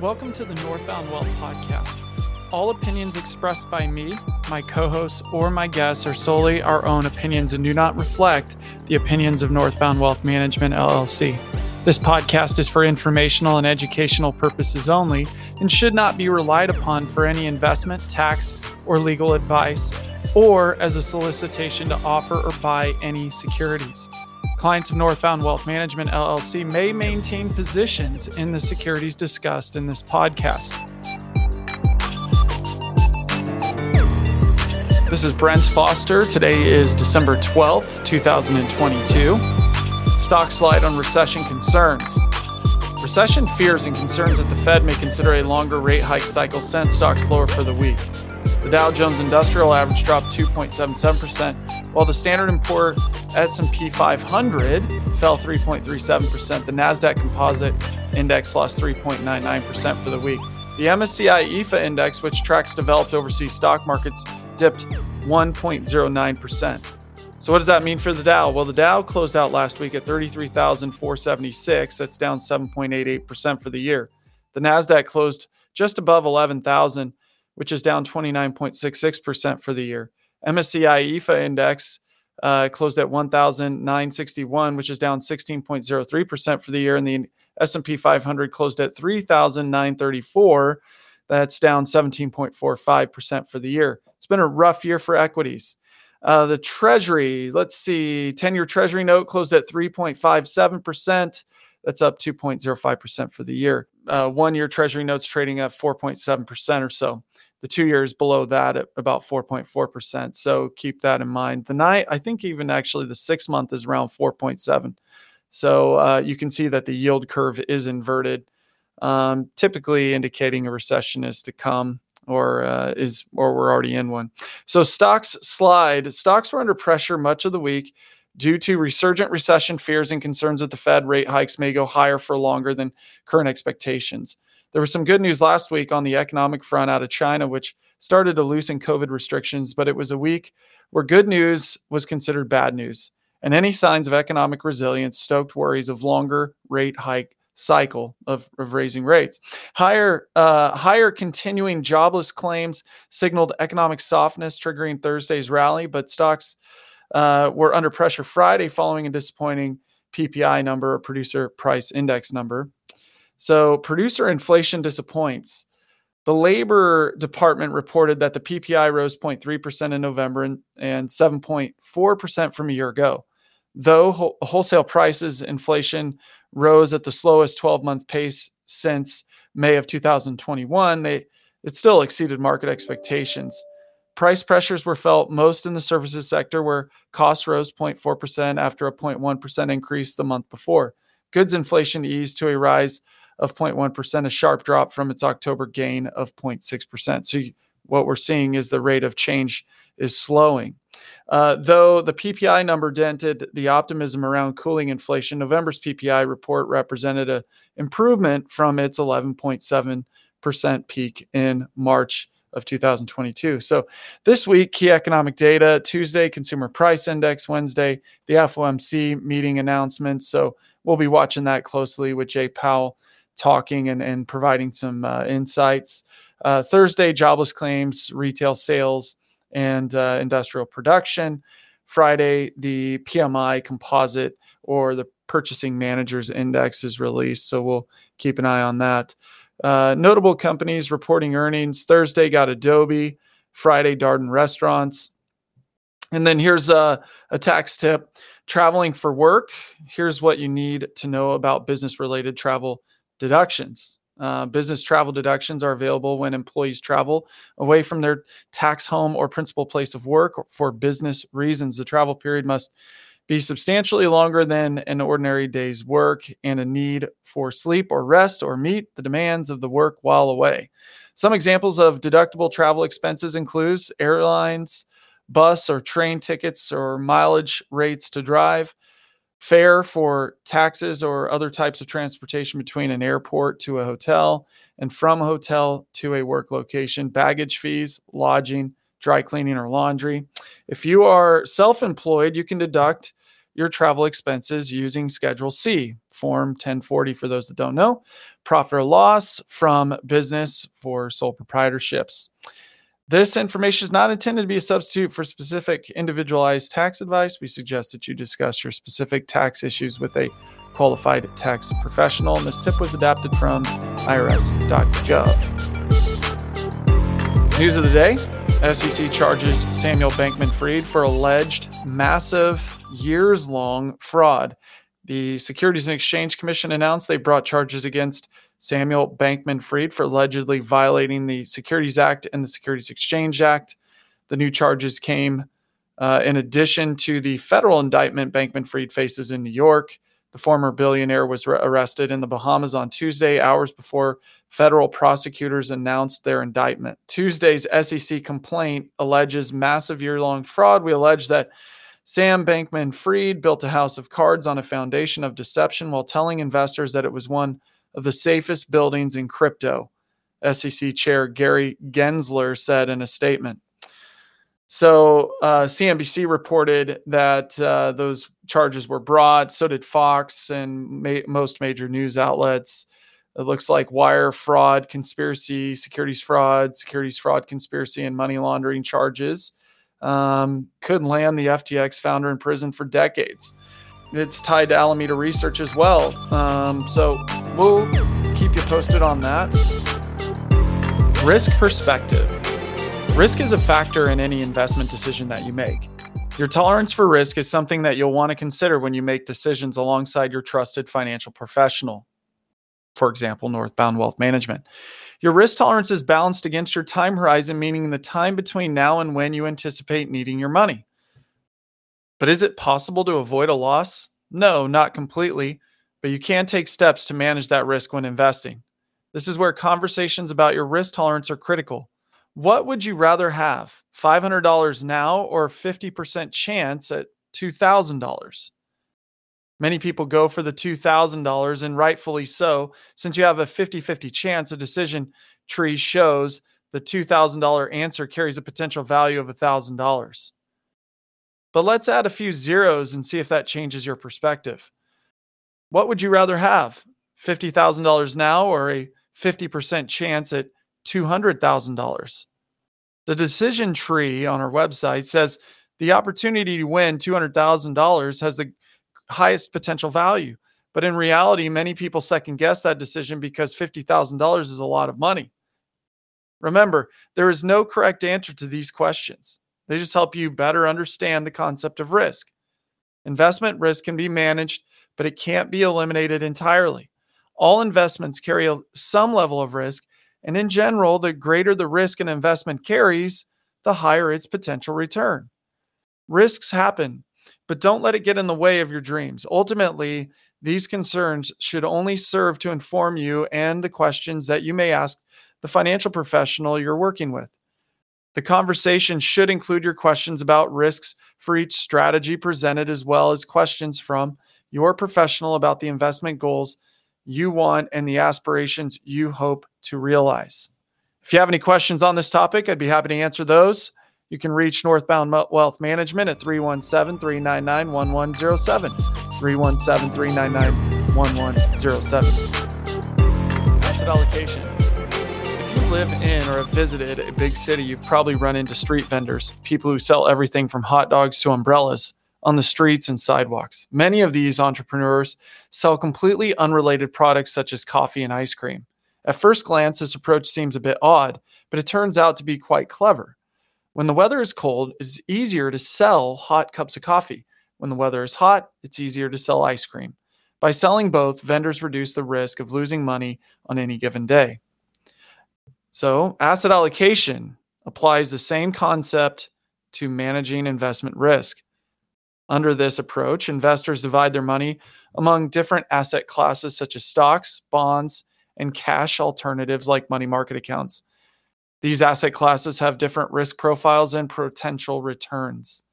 Welcome to the Northbound Wealth Podcast. All opinions expressed by me, my co hosts, or my guests are solely our own opinions and do not reflect the opinions of Northbound Wealth Management LLC. This podcast is for informational and educational purposes only and should not be relied upon for any investment, tax, or legal advice, or as a solicitation to offer or buy any securities. Clients of Northbound Wealth Management LLC may maintain positions in the securities discussed in this podcast. This is Brent Foster. Today is December 12th, 2022. Stock slide on recession concerns. Recession fears and concerns that the Fed may consider a longer rate hike cycle sent stocks lower for the week. The Dow Jones Industrial Average dropped 2.77%, while the Standard & Poor S&P 500 fell 3.37%. The Nasdaq Composite Index lost 3.99% for the week. The MSCI EAFE Index, which tracks developed overseas stock markets, dipped 1.09%. So what does that mean for the Dow? Well, the Dow closed out last week at 33,476. That's down 7.88% for the year. The Nasdaq closed just above 11,000 which is down 29.66% for the year. MSCI EAFE index uh, closed at 1,961, which is down 16.03% for the year, and the S&P 500 closed at 3,934. That's down 17.45% for the year. It's been a rough year for equities. Uh, the Treasury, let's see, 10 year Treasury note closed at 3.57%. That's up 2.05% for the year. Uh, one year Treasury notes trading at 4.7% or so the two years below that at about 4.4%. So keep that in mind. The night, I think even actually the six month is around 4.7. So uh, you can see that the yield curve is inverted, um, typically indicating a recession is to come or uh, is or we're already in one. So stocks slide. Stocks were under pressure much of the week due to resurgent recession fears and concerns that the Fed rate hikes may go higher for longer than current expectations. There was some good news last week on the economic front out of China, which started to loosen COVID restrictions, but it was a week where good news was considered bad news. And any signs of economic resilience stoked worries of longer rate hike cycle of, of raising rates. Higher, uh, higher continuing jobless claims signaled economic softness, triggering Thursday's rally, but stocks uh, were under pressure Friday following a disappointing PPI number, a producer price index number. So producer inflation disappoints. The Labor Department reported that the PPI rose 0.3% in November and, and 7.4% from a year ago. Though wh- wholesale prices inflation rose at the slowest 12 month pace since May of 2021, they, it still exceeded market expectations. Price pressures were felt most in the services sector, where costs rose 0.4% after a 0.1% increase the month before. Goods inflation eased to a rise of 0.1%, a sharp drop from its October gain of 0.6%. So what we're seeing is the rate of change is slowing. Uh, though the PPI number dented the optimism around cooling inflation, November's PPI report represented an improvement from its 11.7% peak in March of 2022. So this week, key economic data Tuesday, consumer price index, Wednesday, the FOMC meeting announcements. So we'll be watching that closely with Jay Powell talking and, and providing some uh, insights. Uh, Thursday, jobless claims, retail sales, and uh, industrial production. Friday, the PMI composite or the Purchasing Managers Index is released. So we'll keep an eye on that. Uh, notable companies reporting earnings. Thursday got Adobe. Friday, Darden Restaurants. And then here's a, a tax tip traveling for work. Here's what you need to know about business related travel deductions. Uh, business travel deductions are available when employees travel away from their tax home or principal place of work for business reasons. The travel period must be substantially longer than an ordinary day's work and a need for sleep or rest or meet the demands of the work while away. Some examples of deductible travel expenses includes airlines, bus or train tickets or mileage rates to drive, fare for taxis or other types of transportation between an airport to a hotel and from a hotel to a work location, baggage fees, lodging, dry cleaning, or laundry. If you are self employed, you can deduct your travel expenses using Schedule C, Form 1040 for those that don't know, profit or loss from business for sole proprietorships. This information is not intended to be a substitute for specific individualized tax advice. We suggest that you discuss your specific tax issues with a qualified tax professional. And this tip was adapted from irs.gov. News of the day SEC charges Samuel Bankman Fried for alleged massive, years long fraud. The Securities and Exchange Commission announced they brought charges against Samuel Bankman Fried for allegedly violating the Securities Act and the Securities Exchange Act. The new charges came uh, in addition to the federal indictment Bankman Fried faces in New York. The former billionaire was re- arrested in the Bahamas on Tuesday, hours before federal prosecutors announced their indictment. Tuesday's SEC complaint alleges massive year long fraud. We allege that Sam Bankman Fried built a house of cards on a foundation of deception while telling investors that it was one of the safest buildings in crypto, SEC Chair Gary Gensler said in a statement. So uh, CNBC reported that uh, those charges were brought. So did Fox and ma- most major news outlets. It looks like wire fraud, conspiracy, securities fraud, securities fraud, conspiracy, and money laundering charges um, could land the FTX founder in prison for decades. It's tied to Alameda Research as well. Um, so we'll keep you posted on that. Risk perspective. Risk is a factor in any investment decision that you make. Your tolerance for risk is something that you'll want to consider when you make decisions alongside your trusted financial professional. For example, Northbound Wealth Management. Your risk tolerance is balanced against your time horizon, meaning the time between now and when you anticipate needing your money. But is it possible to avoid a loss? No, not completely, but you can take steps to manage that risk when investing. This is where conversations about your risk tolerance are critical. What would you rather have? $500 now or 50% chance at $2,000? Many people go for the $2,000 and rightfully so. Since you have a 50 50 chance, a decision tree shows the $2,000 answer carries a potential value of $1,000. But let's add a few zeros and see if that changes your perspective. What would you rather have? $50,000 now or a 50% chance at $200,000. The decision tree on our website says the opportunity to win $200,000 has the highest potential value. But in reality, many people second guess that decision because $50,000 is a lot of money. Remember, there is no correct answer to these questions. They just help you better understand the concept of risk. Investment risk can be managed, but it can't be eliminated entirely. All investments carry some level of risk, and in general, the greater the risk an investment carries, the higher its potential return. Risks happen, but don't let it get in the way of your dreams. Ultimately, these concerns should only serve to inform you and the questions that you may ask the financial professional you're working with. The conversation should include your questions about risks for each strategy presented, as well as questions from your professional about the investment goals you want and the aspirations you hope to realize. If you have any questions on this topic, I'd be happy to answer those. You can reach Northbound Wealth Management at 317 399 1107. 317 399 1107. Asset allocation. If you live in or have visited a big city, you've probably run into street vendors, people who sell everything from hot dogs to umbrellas on the streets and sidewalks. Many of these entrepreneurs sell completely unrelated products such as coffee and ice cream. At first glance, this approach seems a bit odd, but it turns out to be quite clever. When the weather is cold, it's easier to sell hot cups of coffee. When the weather is hot, it's easier to sell ice cream. By selling both, vendors reduce the risk of losing money on any given day. So, asset allocation applies the same concept to managing investment risk. Under this approach, investors divide their money among different asset classes such as stocks, bonds, and cash alternatives like money market accounts. These asset classes have different risk profiles and potential returns.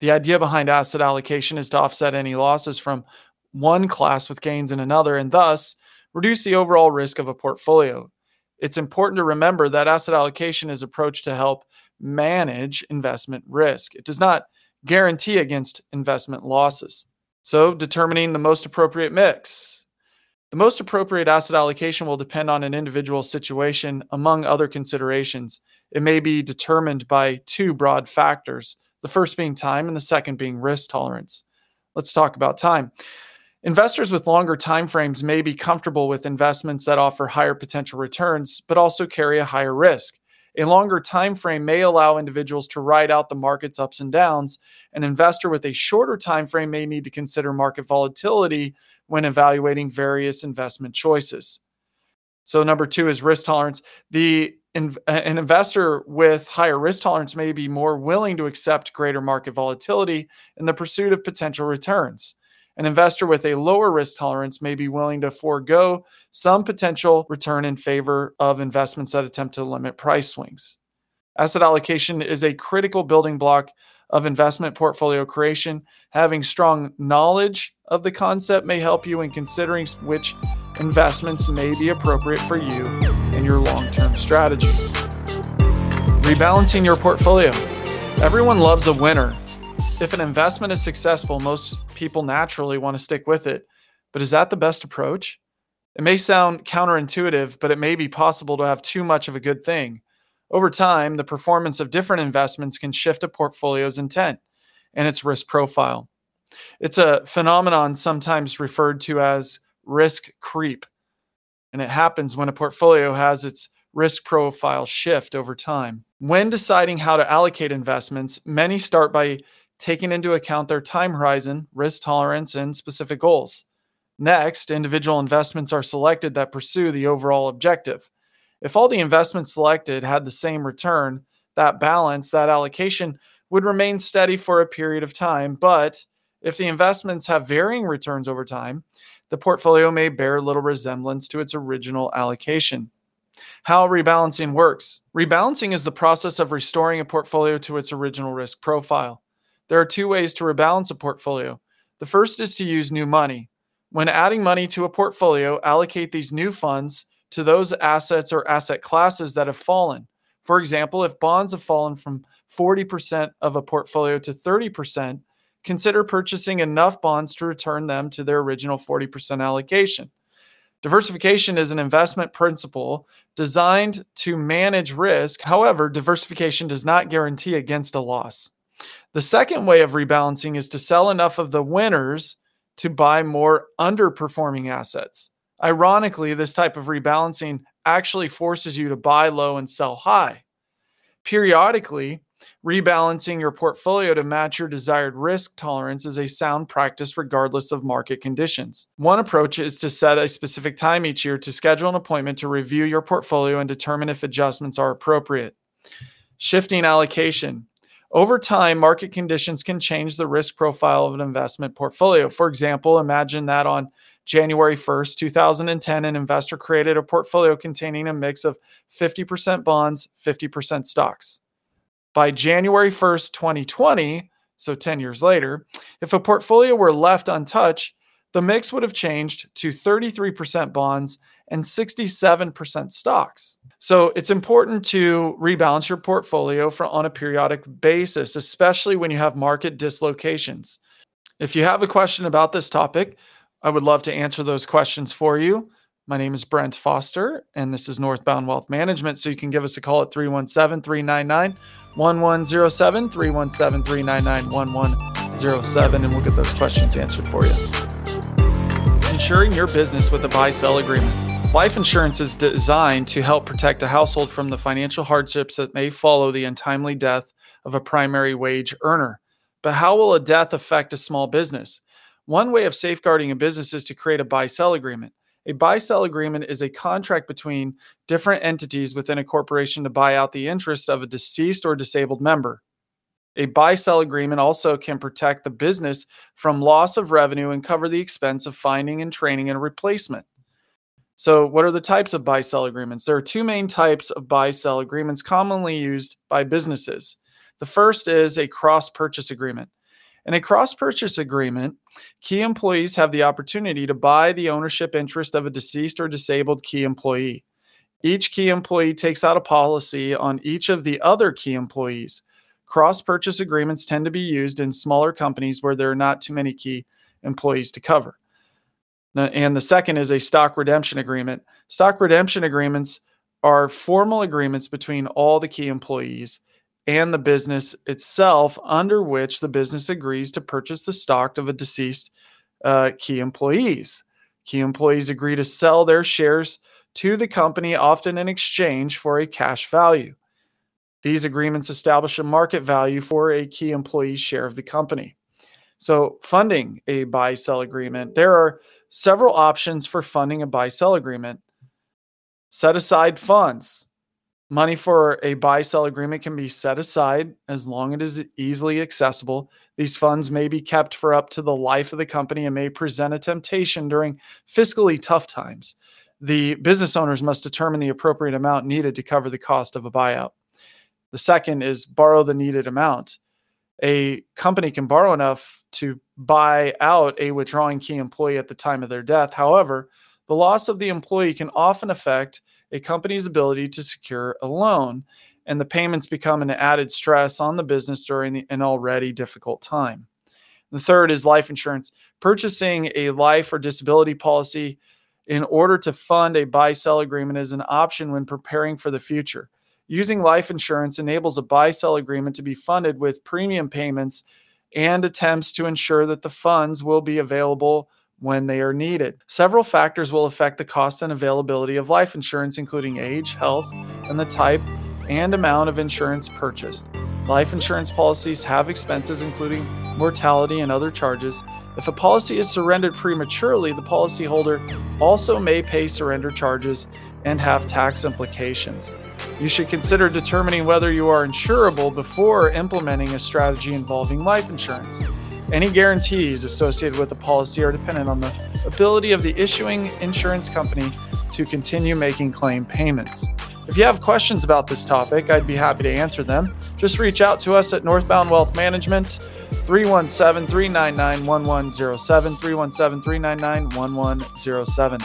The idea behind asset allocation is to offset any losses from one class with gains in another and thus reduce the overall risk of a portfolio. It's important to remember that asset allocation is approached to help manage investment risk. It does not guarantee against investment losses. So, determining the most appropriate mix. The most appropriate asset allocation will depend on an individual situation, among other considerations. It may be determined by two broad factors, the first being time and the second being risk tolerance. Let's talk about time. Investors with longer time frames may be comfortable with investments that offer higher potential returns, but also carry a higher risk. A longer time frame may allow individuals to ride out the market's ups and downs. An investor with a shorter time frame may need to consider market volatility when evaluating various investment choices. So number 2 is risk tolerance. The an investor with higher risk tolerance may be more willing to accept greater market volatility in the pursuit of potential returns. An investor with a lower risk tolerance may be willing to forego some potential return in favor of investments that attempt to limit price swings. Asset allocation is a critical building block of investment portfolio creation. Having strong knowledge of the concept may help you in considering which investments may be appropriate for you and your long term strategy. Rebalancing your portfolio. Everyone loves a winner. If an investment is successful, most people naturally want to stick with it. But is that the best approach? It may sound counterintuitive, but it may be possible to have too much of a good thing. Over time, the performance of different investments can shift a portfolio's intent and its risk profile. It's a phenomenon sometimes referred to as risk creep, and it happens when a portfolio has its risk profile shift over time. When deciding how to allocate investments, many start by taking into account their time horizon, risk tolerance, and specific goals. Next, individual investments are selected that pursue the overall objective. If all the investments selected had the same return, that balance, that allocation would remain steady for a period of time. But if the investments have varying returns over time, the portfolio may bear little resemblance to its original allocation. How rebalancing works rebalancing is the process of restoring a portfolio to its original risk profile. There are two ways to rebalance a portfolio. The first is to use new money. When adding money to a portfolio, allocate these new funds to those assets or asset classes that have fallen. For example, if bonds have fallen from 40% of a portfolio to 30%, consider purchasing enough bonds to return them to their original 40% allocation. Diversification is an investment principle designed to manage risk. However, diversification does not guarantee against a loss. The second way of rebalancing is to sell enough of the winners to buy more underperforming assets. Ironically, this type of rebalancing actually forces you to buy low and sell high. Periodically, rebalancing your portfolio to match your desired risk tolerance is a sound practice regardless of market conditions. One approach is to set a specific time each year to schedule an appointment to review your portfolio and determine if adjustments are appropriate. Shifting allocation. Over time, market conditions can change the risk profile of an investment portfolio. For example, imagine that on January 1st, 2010, an investor created a portfolio containing a mix of 50% bonds, 50% stocks. By January 1st, 2020, so 10 years later, if a portfolio were left untouched, the mix would have changed to 33% bonds and 67% stocks. So it's important to rebalance your portfolio for, on a periodic basis, especially when you have market dislocations. If you have a question about this topic, I would love to answer those questions for you. My name is Brent Foster, and this is Northbound Wealth Management. So you can give us a call at 317 399 1107, 317 399 1107, and we'll get those questions answered for you. Insuring your business with a buy sell agreement. Life insurance is designed to help protect a household from the financial hardships that may follow the untimely death of a primary wage earner. But how will a death affect a small business? One way of safeguarding a business is to create a buy sell agreement. A buy sell agreement is a contract between different entities within a corporation to buy out the interest of a deceased or disabled member. A buy sell agreement also can protect the business from loss of revenue and cover the expense of finding and training a replacement. So, what are the types of buy sell agreements? There are two main types of buy sell agreements commonly used by businesses. The first is a cross purchase agreement. In a cross purchase agreement, key employees have the opportunity to buy the ownership interest of a deceased or disabled key employee. Each key employee takes out a policy on each of the other key employees. Cross purchase agreements tend to be used in smaller companies where there are not too many key employees to cover. And the second is a stock redemption agreement. Stock redemption agreements are formal agreements between all the key employees and the business itself, under which the business agrees to purchase the stock of a deceased uh, key employees. Key employees agree to sell their shares to the company, often in exchange for a cash value. These agreements establish a market value for a key employee's share of the company. So, funding a buy sell agreement, there are several options for funding a buy sell agreement. Set aside funds. Money for a buy sell agreement can be set aside as long as it is easily accessible. These funds may be kept for up to the life of the company and may present a temptation during fiscally tough times. The business owners must determine the appropriate amount needed to cover the cost of a buyout. The second is borrow the needed amount. A company can borrow enough to buy out a withdrawing key employee at the time of their death. However, the loss of the employee can often affect a company's ability to secure a loan, and the payments become an added stress on the business during the, an already difficult time. The third is life insurance. Purchasing a life or disability policy in order to fund a buy sell agreement is an option when preparing for the future. Using life insurance enables a buy sell agreement to be funded with premium payments and attempts to ensure that the funds will be available when they are needed. Several factors will affect the cost and availability of life insurance, including age, health, and the type and amount of insurance purchased. Life insurance policies have expenses, including mortality and other charges. If a policy is surrendered prematurely, the policyholder also may pay surrender charges and have tax implications. You should consider determining whether you are insurable before implementing a strategy involving life insurance. Any guarantees associated with the policy are dependent on the ability of the issuing insurance company to continue making claim payments. If you have questions about this topic, I'd be happy to answer them. Just reach out to us at Northbound Wealth Management, 317 399 1107, 317 399 1107.